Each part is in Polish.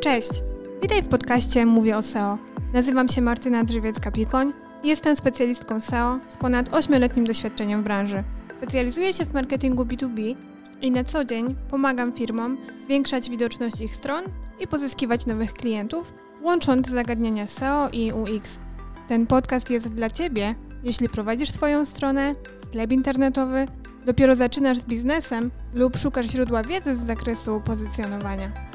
Cześć! Witaj w podcaście Mówię o SEO. Nazywam się Martyna Drzewiecka-Pikoń i jestem specjalistką SEO z ponad 8-letnim doświadczeniem w branży. Specjalizuję się w marketingu B2B i na co dzień pomagam firmom zwiększać widoczność ich stron i pozyskiwać nowych klientów, łącząc zagadnienia SEO i UX. Ten podcast jest dla Ciebie, jeśli prowadzisz swoją stronę, sklep internetowy, dopiero zaczynasz z biznesem lub szukasz źródła wiedzy z zakresu pozycjonowania.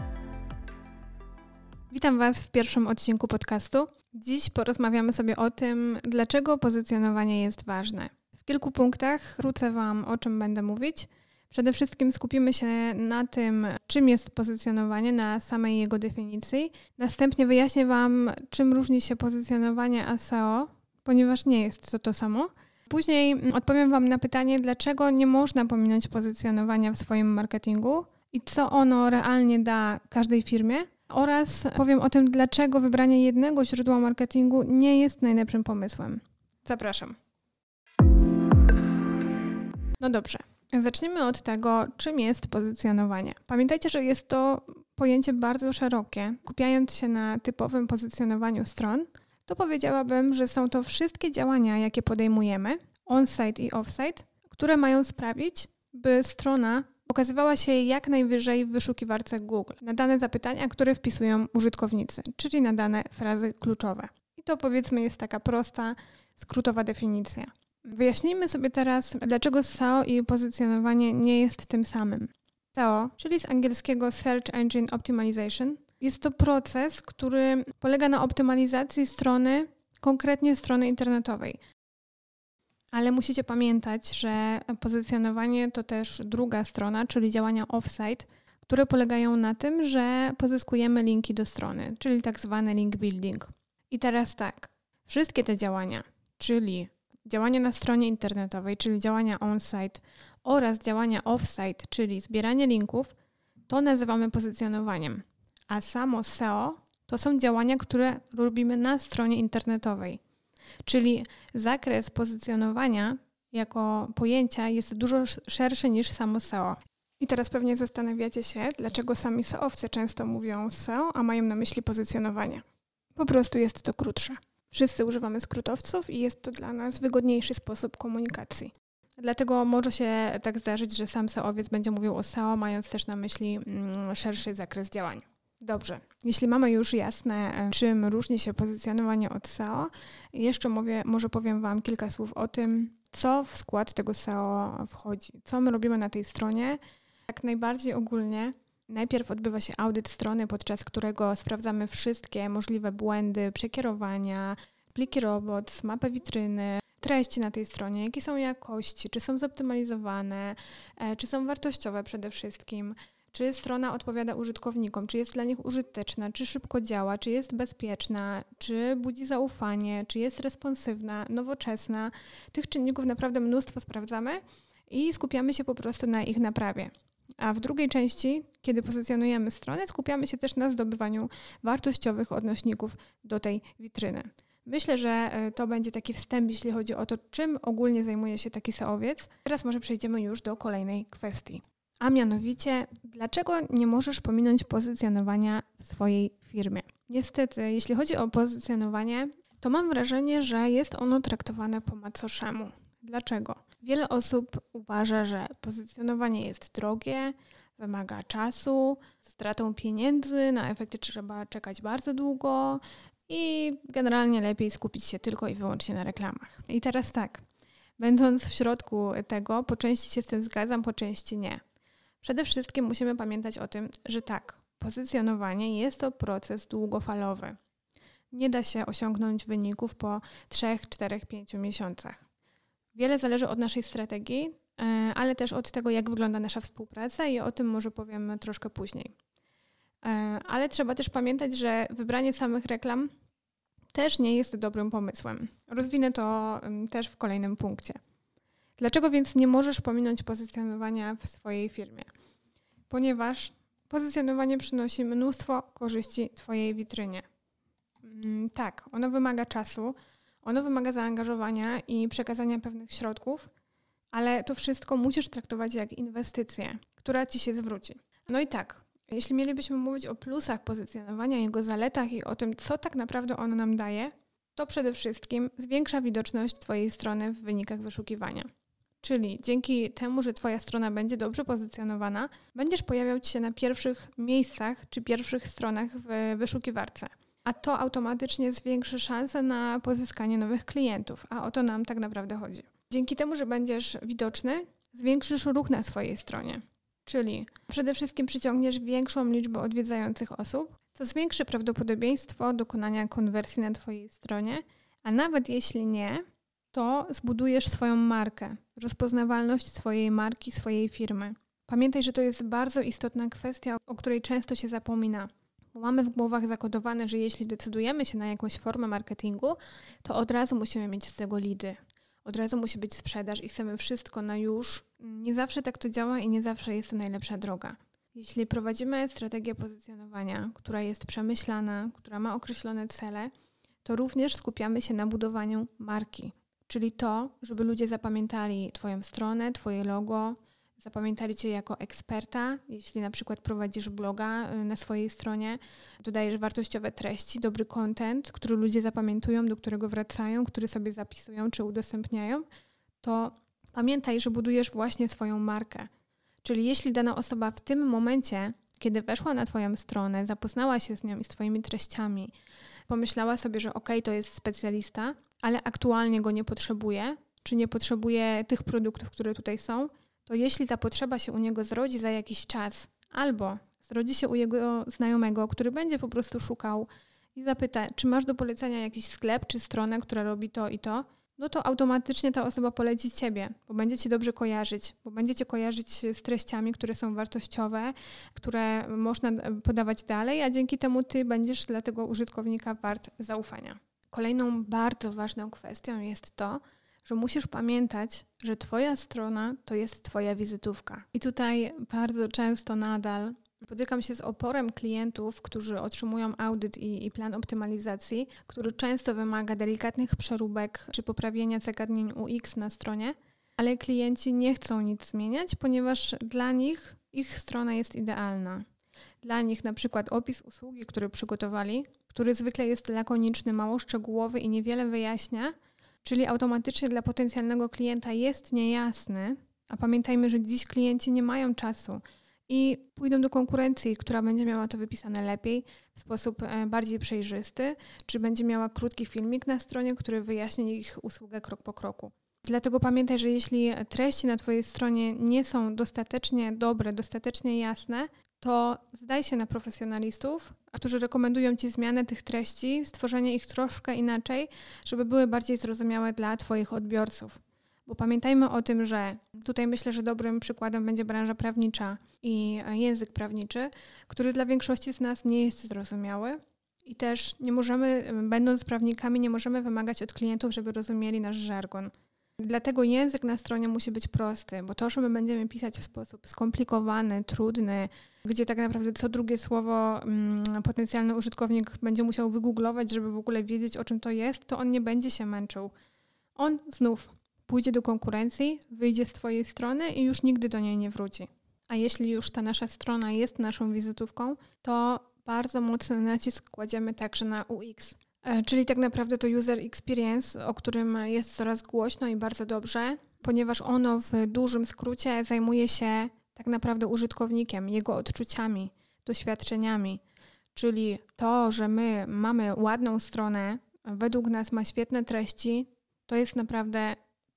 Witam Was w pierwszym odcinku podcastu. Dziś porozmawiamy sobie o tym, dlaczego pozycjonowanie jest ważne. W kilku punktach wrócę Wam, o czym będę mówić. Przede wszystkim skupimy się na tym, czym jest pozycjonowanie, na samej jego definicji. Następnie wyjaśnię Wam, czym różni się pozycjonowanie a SEO, ponieważ nie jest to to samo. Później odpowiem Wam na pytanie, dlaczego nie można pominąć pozycjonowania w swoim marketingu i co ono realnie da każdej firmie. Oraz powiem o tym, dlaczego wybranie jednego źródła marketingu nie jest najlepszym pomysłem. Zapraszam. No dobrze. Zacznijmy od tego, czym jest pozycjonowanie. Pamiętajcie, że jest to pojęcie bardzo szerokie. Kupiając się na typowym pozycjonowaniu stron, to powiedziałabym, że są to wszystkie działania, jakie podejmujemy, on-site i off-site, które mają sprawić, by strona pokazywała się jak najwyżej w wyszukiwarce Google na dane zapytania, które wpisują użytkownicy, czyli na dane frazy kluczowe. I to powiedzmy jest taka prosta, skrótowa definicja. Wyjaśnijmy sobie teraz, dlaczego SEO i pozycjonowanie nie jest tym samym. SEO, czyli z angielskiego Search Engine Optimization, jest to proces, który polega na optymalizacji strony, konkretnie strony internetowej. Ale musicie pamiętać, że pozycjonowanie to też druga strona, czyli działania offsite, które polegają na tym, że pozyskujemy linki do strony, czyli tak zwany link building. I teraz tak, wszystkie te działania, czyli działania na stronie internetowej, czyli działania on-site oraz działania off-site, czyli zbieranie linków, to nazywamy pozycjonowaniem. A samo SEO to są działania, które robimy na stronie internetowej. Czyli zakres pozycjonowania jako pojęcia jest dużo szerszy niż samo SEO. I teraz pewnie zastanawiacie się, dlaczego sami SEOwcy często mówią SEO, a mają na myśli pozycjonowanie. Po prostu jest to krótsze. Wszyscy używamy skrótowców i jest to dla nas wygodniejszy sposób komunikacji. Dlatego może się tak zdarzyć, że sam SEOwiec będzie mówił o SEO, mając też na myśli mm, szerszy zakres działań. Dobrze, jeśli mamy już jasne, e, czym różni się pozycjonowanie od SEO, jeszcze mówię, może powiem Wam kilka słów o tym, co w skład tego SEO wchodzi, co my robimy na tej stronie. Jak najbardziej ogólnie, najpierw odbywa się audyt strony, podczas którego sprawdzamy wszystkie możliwe błędy, przekierowania, pliki robots, mapę witryny, treści na tej stronie, jakie są jakości, czy są zoptymalizowane, e, czy są wartościowe przede wszystkim czy strona odpowiada użytkownikom, czy jest dla nich użyteczna, czy szybko działa, czy jest bezpieczna, czy budzi zaufanie, czy jest responsywna, nowoczesna. Tych czynników naprawdę mnóstwo sprawdzamy i skupiamy się po prostu na ich naprawie. A w drugiej części, kiedy pozycjonujemy stronę, skupiamy się też na zdobywaniu wartościowych odnośników do tej witryny. Myślę, że e, to będzie taki wstęp, jeśli chodzi o to, czym ogólnie zajmuje się taki seowiec. Teraz może przejdziemy już do kolejnej kwestii. A mianowicie, dlaczego nie możesz pominąć pozycjonowania w swojej firmie? Niestety, jeśli chodzi o pozycjonowanie, to mam wrażenie, że jest ono traktowane po macoszemu. Dlaczego? Wiele osób uważa, że pozycjonowanie jest drogie, wymaga czasu, stratą pieniędzy, na efekty trzeba czekać bardzo długo i generalnie lepiej skupić się tylko i wyłącznie na reklamach. I teraz tak, będąc w środku tego, po części się z tym zgadzam, po części nie. Przede wszystkim musimy pamiętać o tym, że tak, pozycjonowanie jest to proces długofalowy. Nie da się osiągnąć wyników po 3, 4, 5 miesiącach. Wiele zależy od naszej strategii, e, ale też od tego, jak wygląda nasza współpraca i o tym może powiem troszkę później. E, ale trzeba też pamiętać, że wybranie samych reklam też nie jest dobrym pomysłem. Rozwinę to też w kolejnym punkcie. Dlaczego więc nie możesz pominąć pozycjonowania w swojej firmie? Ponieważ pozycjonowanie przynosi mnóstwo korzyści Twojej witrynie. Mm, tak, ono wymaga czasu, ono wymaga zaangażowania i przekazania pewnych środków, ale to wszystko musisz traktować jak inwestycję, która Ci się zwróci. No i tak, Jeśli mielibyśmy mówić o plusach pozycjonowania, jego zaletach i o tym, co tak naprawdę on nam daje, to przede wszystkim zwiększa widoczność Twojej strony w wynikach wyszukiwania. Czyli dzięki temu, że Twoja strona będzie dobrze pozycjonowana, będziesz pojawiał się na pierwszych miejscach czy pierwszych stronach w wyszukiwarce. A to automatycznie zwiększy szanse na pozyskanie nowych klientów, a o to nam tak naprawdę chodzi. Dzięki temu, że będziesz widoczny, zwiększysz ruch na swojej stronie. Czyli przede wszystkim przyciągniesz większą liczbę odwiedzających osób, co zwiększy prawdopodobieństwo dokonania konwersji na Twojej stronie, a nawet jeśli nie, to zbudujesz swoją markę, rozpoznawalność swojej marki, swojej firmy. Pamiętaj, że to jest bardzo istotna kwestia, o której często się zapomina. Mamy w głowach zakodowane, że jeśli decydujemy się na jakąś formę marketingu, to od razu musimy mieć z tego lidy. Od razu musi być sprzedaż i chcemy wszystko na już. Nie zawsze tak to działa i nie zawsze jest to najlepsza droga. Jeśli prowadzimy strategię pozycjonowania, która jest przemyślana, która ma określone cele, to również skupiamy się na budowaniu marki, czyli to, żeby ludzie zapamiętali Twoją stronę, Twoje logo, zapamiętali Cię jako eksperta. Jeśli na przykład prowadzisz bloga y, na swojej stronie, dodajesz wartościowe treści, dobry content, który ludzie zapamiętują, do którego wracają, który sobie zapisują czy udostępniają, to pamiętaj, że budujesz właśnie swoją markę. Czyli jeśli dana osoba w tym momencie, kiedy weszła na Twoją stronę, zapoznała się z nią i z Twoimi treściami, pomyślała sobie, że ok, to jest specjalista, ale aktualnie go nie potrzebuje, czy nie potrzebuje tych produktów, które tutaj są, to jeśli ta potrzeba się u niego zrodzi za jakiś czas, albo zrodzi się u jego znajomego, który będzie po prostu szukał i zapyta, czy masz do polecenia jakiś sklep czy stronę, która robi to i to, no to automatycznie ta osoba poleci ciebie, bo będzie cię dobrze kojarzyć, bo będzie cię kojarzyć z treściami, które są wartościowe, które można podawać dalej, a dzięki temu ty będziesz dla tego użytkownika wart zaufania. Kolejną bardzo ważną kwestią jest to, że musisz pamiętać, że Twoja strona to jest Twoja wizytówka. I tutaj bardzo często nadal Spotykam się z oporem klientów, którzy otrzymują audyt i, i, plan optymalizacji, który często wymaga delikatnych przeróbek czy poprawienia zagadnień UX na stronie, ale klienci nie chcą nic zmieniać, ponieważ dla nich ich strona jest idealna. Dla nich na przykład opis usługi, który przygotowali, który zwykle jest lakoniczny, mało szczegółowy i niewiele wyjaśnia, czyli automatycznie dla potencjalnego klienta jest niejasny, a pamiętajmy, że dziś klienci nie mają czasu i pójdą do konkurencji, która będzie miała to wypisane lepiej, w sposób e, bardziej przejrzysty, czy będzie miała krótki filmik na stronie, który wyjaśni ich usługę krok po kroku. Dlatego pamiętaj, że jeśli treści na Twojej stronie nie są dostatecznie dobre, dostatecznie jasne, to zdaj się na profesjonalistów, którzy rekomendują Ci zmianę tych treści, stworzenie ich troszkę inaczej, żeby były bardziej zrozumiałe dla Twoich odbiorców. Bo pamiętajmy o tym, że tutaj myślę, że dobrym przykładem będzie branża prawnicza i język prawniczy, który dla większości z nas nie jest zrozumiały. I też nie możemy, będąc prawnikami, nie możemy wymagać od klientów, żeby rozumieli nasz żargon. Dlatego język na stronie musi być prosty, bo to, że my będziemy pisać w sposób skomplikowany, trudny, gdzie tak naprawdę co drugie słowo potencjalny użytkownik będzie musiał wygooglować, żeby w ogóle wiedzieć, o czym to jest, to on nie będzie się męczył. On znów pójdzie do konkurencji, wyjdzie z Twojej strony i już nigdy do niej nie wróci. A jeśli już ta nasza strona jest naszą wizytówką, to bardzo mocny nacisk kładziemy także na UX. E, czyli tak naprawdę to user experience, o którym jest coraz głośno i bardzo dobrze, ponieważ ono w dużym skrócie zajmuje się tak naprawdę użytkownikiem, jego odczuciami, doświadczeniami. Czyli to, że my mamy ładną stronę, według nas ma świetne treści, to jest naprawdę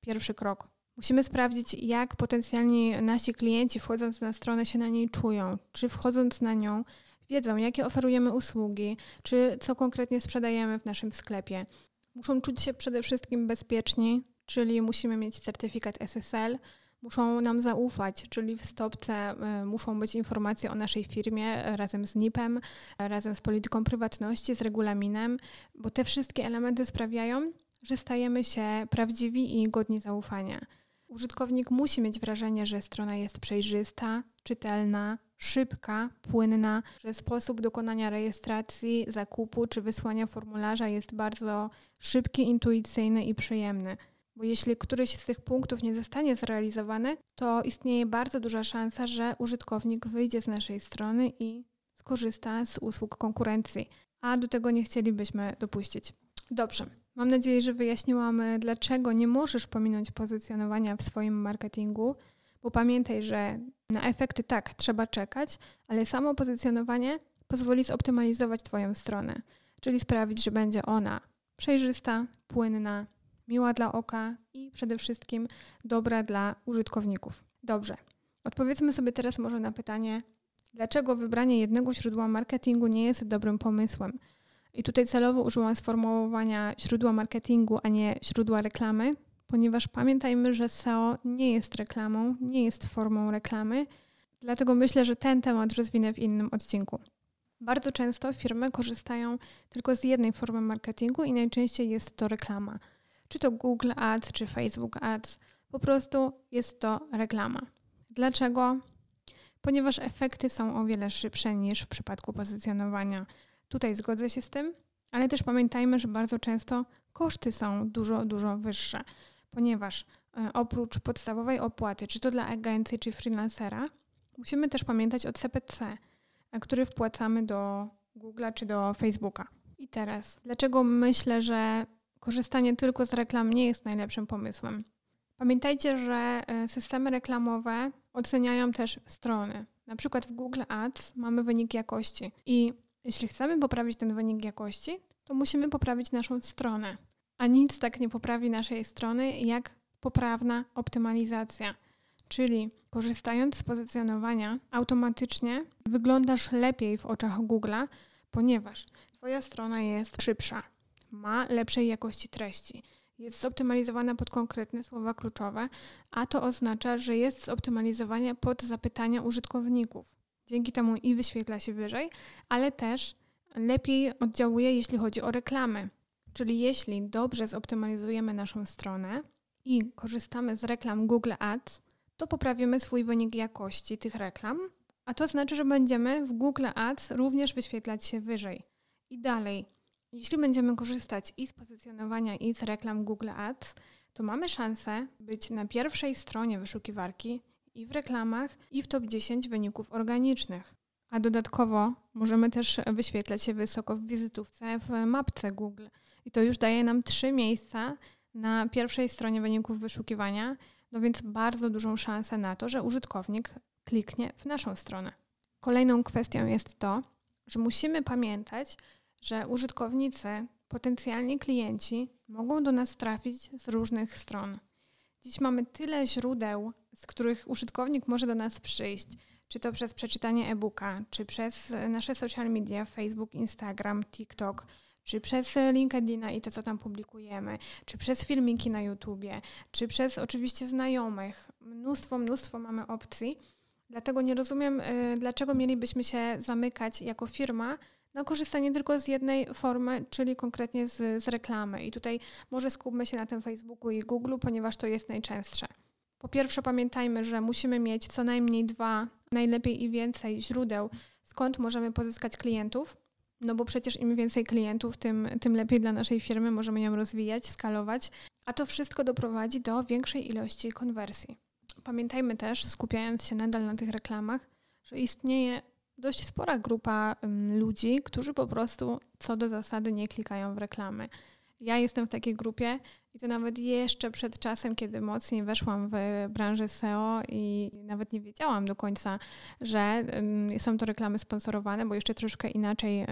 pierwszy krok. Musimy sprawdzić, jak potencjalni nasi klienci wchodząc na stronę się na niej czują. Czy wchodząc na nią wiedzą, jakie oferujemy usługi, czy co konkretnie sprzedajemy w naszym sklepie. Muszą czuć się przede wszystkim bezpieczni, czyli musimy mieć certyfikat SSL, muszą nam zaufać, czyli w stopce y, muszą być informacje o naszej firmie razem z NIP-em, razem z polityką prywatności, z regulaminem, bo te wszystkie elementy sprawiają, że stajemy się prawdziwi i godni zaufania. Użytkownik musi mieć wrażenie, że strona jest przejrzysta, czytelna, szybka, płynna, że sposób dokonania rejestracji, zakupu czy wysłania formularza jest bardzo szybki, intuicyjny i przyjemny. Bo jeśli któryś z tych punktów nie zostanie zrealizowany, to istnieje bardzo duża szansa, że użytkownik wyjdzie z naszej strony i skorzysta z usług konkurencji, a do tego nie chcielibyśmy dopuścić. Dobrze. Mam nadzieję, że wyjaśniłam, dlaczego nie możesz pominąć pozycjonowania w swoim marketingu, bo pamiętaj, że na efekty tak trzeba czekać, ale samo pozycjonowanie pozwoli zoptymalizować Twoją stronę, czyli sprawić, że będzie ona przejrzysta, płynna, miła dla oka i przede wszystkim dobra dla użytkowników. Dobrze. Odpowiedzmy sobie teraz może na pytanie, dlaczego wybranie jednego źródła marketingu nie jest dobrym pomysłem. I tutaj celowo użyłam sformułowania źródła marketingu, a nie źródła reklamy, ponieważ pamiętajmy, że SEO nie jest reklamą, nie jest formą reklamy, dlatego myślę, że ten temat rozwinę w innym odcinku. Bardzo często firmy korzystają tylko z jednej formy marketingu i najczęściej jest to reklama. Czy to Google Ads, czy Facebook Ads, po prostu jest to reklama. Dlaczego? Ponieważ efekty są o wiele szybsze niż w przypadku pozycjonowania. Tutaj zgodzę się z tym, ale też pamiętajmy, że bardzo często koszty są dużo, dużo wyższe, ponieważ e, oprócz podstawowej opłaty, czy to dla agencji, czy freelancera, musimy też pamiętać o CPC, e, który wpłacamy do Google'a czy do Facebooka. I teraz, dlaczego myślę, że korzystanie tylko z reklam nie jest najlepszym pomysłem? Pamiętajcie, że e, systemy reklamowe oceniają też strony. Na przykład w Google Ads mamy wynik jakości i jeśli chcemy poprawić ten wynik jakości, to musimy poprawić naszą stronę. A nic tak nie poprawi naszej strony jak poprawna optymalizacja. Czyli korzystając z pozycjonowania, automatycznie wyglądasz lepiej w oczach Google'a, ponieważ Twoja strona jest szybsza, ma lepszej jakości treści, jest zoptymalizowana pod konkretne słowa kluczowe, a to oznacza, że jest zoptymalizowana pod zapytania użytkowników. Dzięki temu i wyświetla się wyżej, ale też lepiej oddziałuje, jeśli chodzi o reklamy. Czyli jeśli dobrze zoptymalizujemy naszą stronę i korzystamy z reklam Google Ads, to poprawimy swój wynik jakości tych reklam, a to znaczy, że będziemy w Google Ads również wyświetlać się wyżej. I dalej, jeśli będziemy korzystać i z pozycjonowania, i z reklam Google Ads, to mamy szansę być na pierwszej stronie wyszukiwarki i w reklamach, i w top 10 wyników organicznych. A dodatkowo możemy też wyświetlać się wysoko w wizytówce w mapce Google. I to już daje nam trzy miejsca na pierwszej stronie wyników wyszukiwania, no więc bardzo dużą szansę na to, że użytkownik kliknie w naszą stronę. Kolejną kwestią jest to, że musimy pamiętać, że użytkownicy, potencjalni klienci mogą do nas trafić z różnych stron. Dziś mamy tyle źródeł, z których użytkownik może do nas przyjść, czy to przez przeczytanie e-booka, czy przez nasze social media, Facebook, Instagram, TikTok, czy przez LinkedIna i to, co tam publikujemy, czy przez filmiki na YouTubie, czy przez oczywiście znajomych. Mnóstwo, mnóstwo mamy opcji. Dlatego nie rozumiem, y, dlaczego mielibyśmy się zamykać jako firma na korzystanie tylko z jednej formy, czyli konkretnie z, z reklamy. I tutaj może skupmy się na tym Facebooku i Google, ponieważ to jest najczęstsze. Po pierwsze, pamiętajmy, że musimy mieć co najmniej dwa, najlepiej i więcej źródeł, skąd możemy pozyskać klientów. No bo przecież im więcej klientów, tym, tym lepiej dla naszej firmy, możemy ją rozwijać, skalować, a to wszystko doprowadzi do większej ilości konwersji. Pamiętajmy też, skupiając się nadal na tych reklamach, że istnieje dość spora grupa ludzi, którzy po prostu co do zasady nie klikają w reklamy. Ja jestem w takiej grupie i to nawet jeszcze przed czasem, kiedy mocniej weszłam w branżę SEO i nawet nie wiedziałam do końca, że są to reklamy sponsorowane, bo jeszcze troszkę inaczej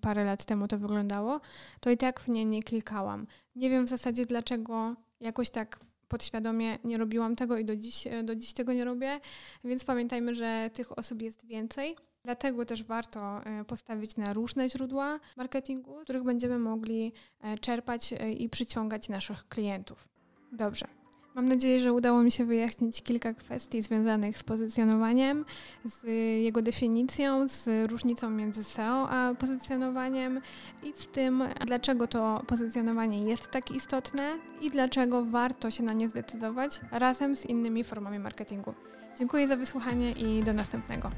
parę lat temu to wyglądało, to i tak w nie nie klikałam. Nie wiem w zasadzie dlaczego jakoś tak podświadomie nie robiłam tego i do dziś, do dziś tego nie robię, więc pamiętajmy, że tych osób jest więcej. Dlatego też warto e, postawić na różne źródła marketingu, z których będziemy mogli e, czerpać e, i przyciągać naszych klientów. Dobrze. Mam nadzieję, że udało mi się wyjaśnić kilka kwestii związanych z pozycjonowaniem, z jego definicją, z różnicą między SEO a pozycjonowaniem i z tym, dlaczego to pozycjonowanie jest tak istotne i dlaczego warto się na nie zdecydować razem z innymi formami marketingu. Dziękuję za wysłuchanie i do następnego.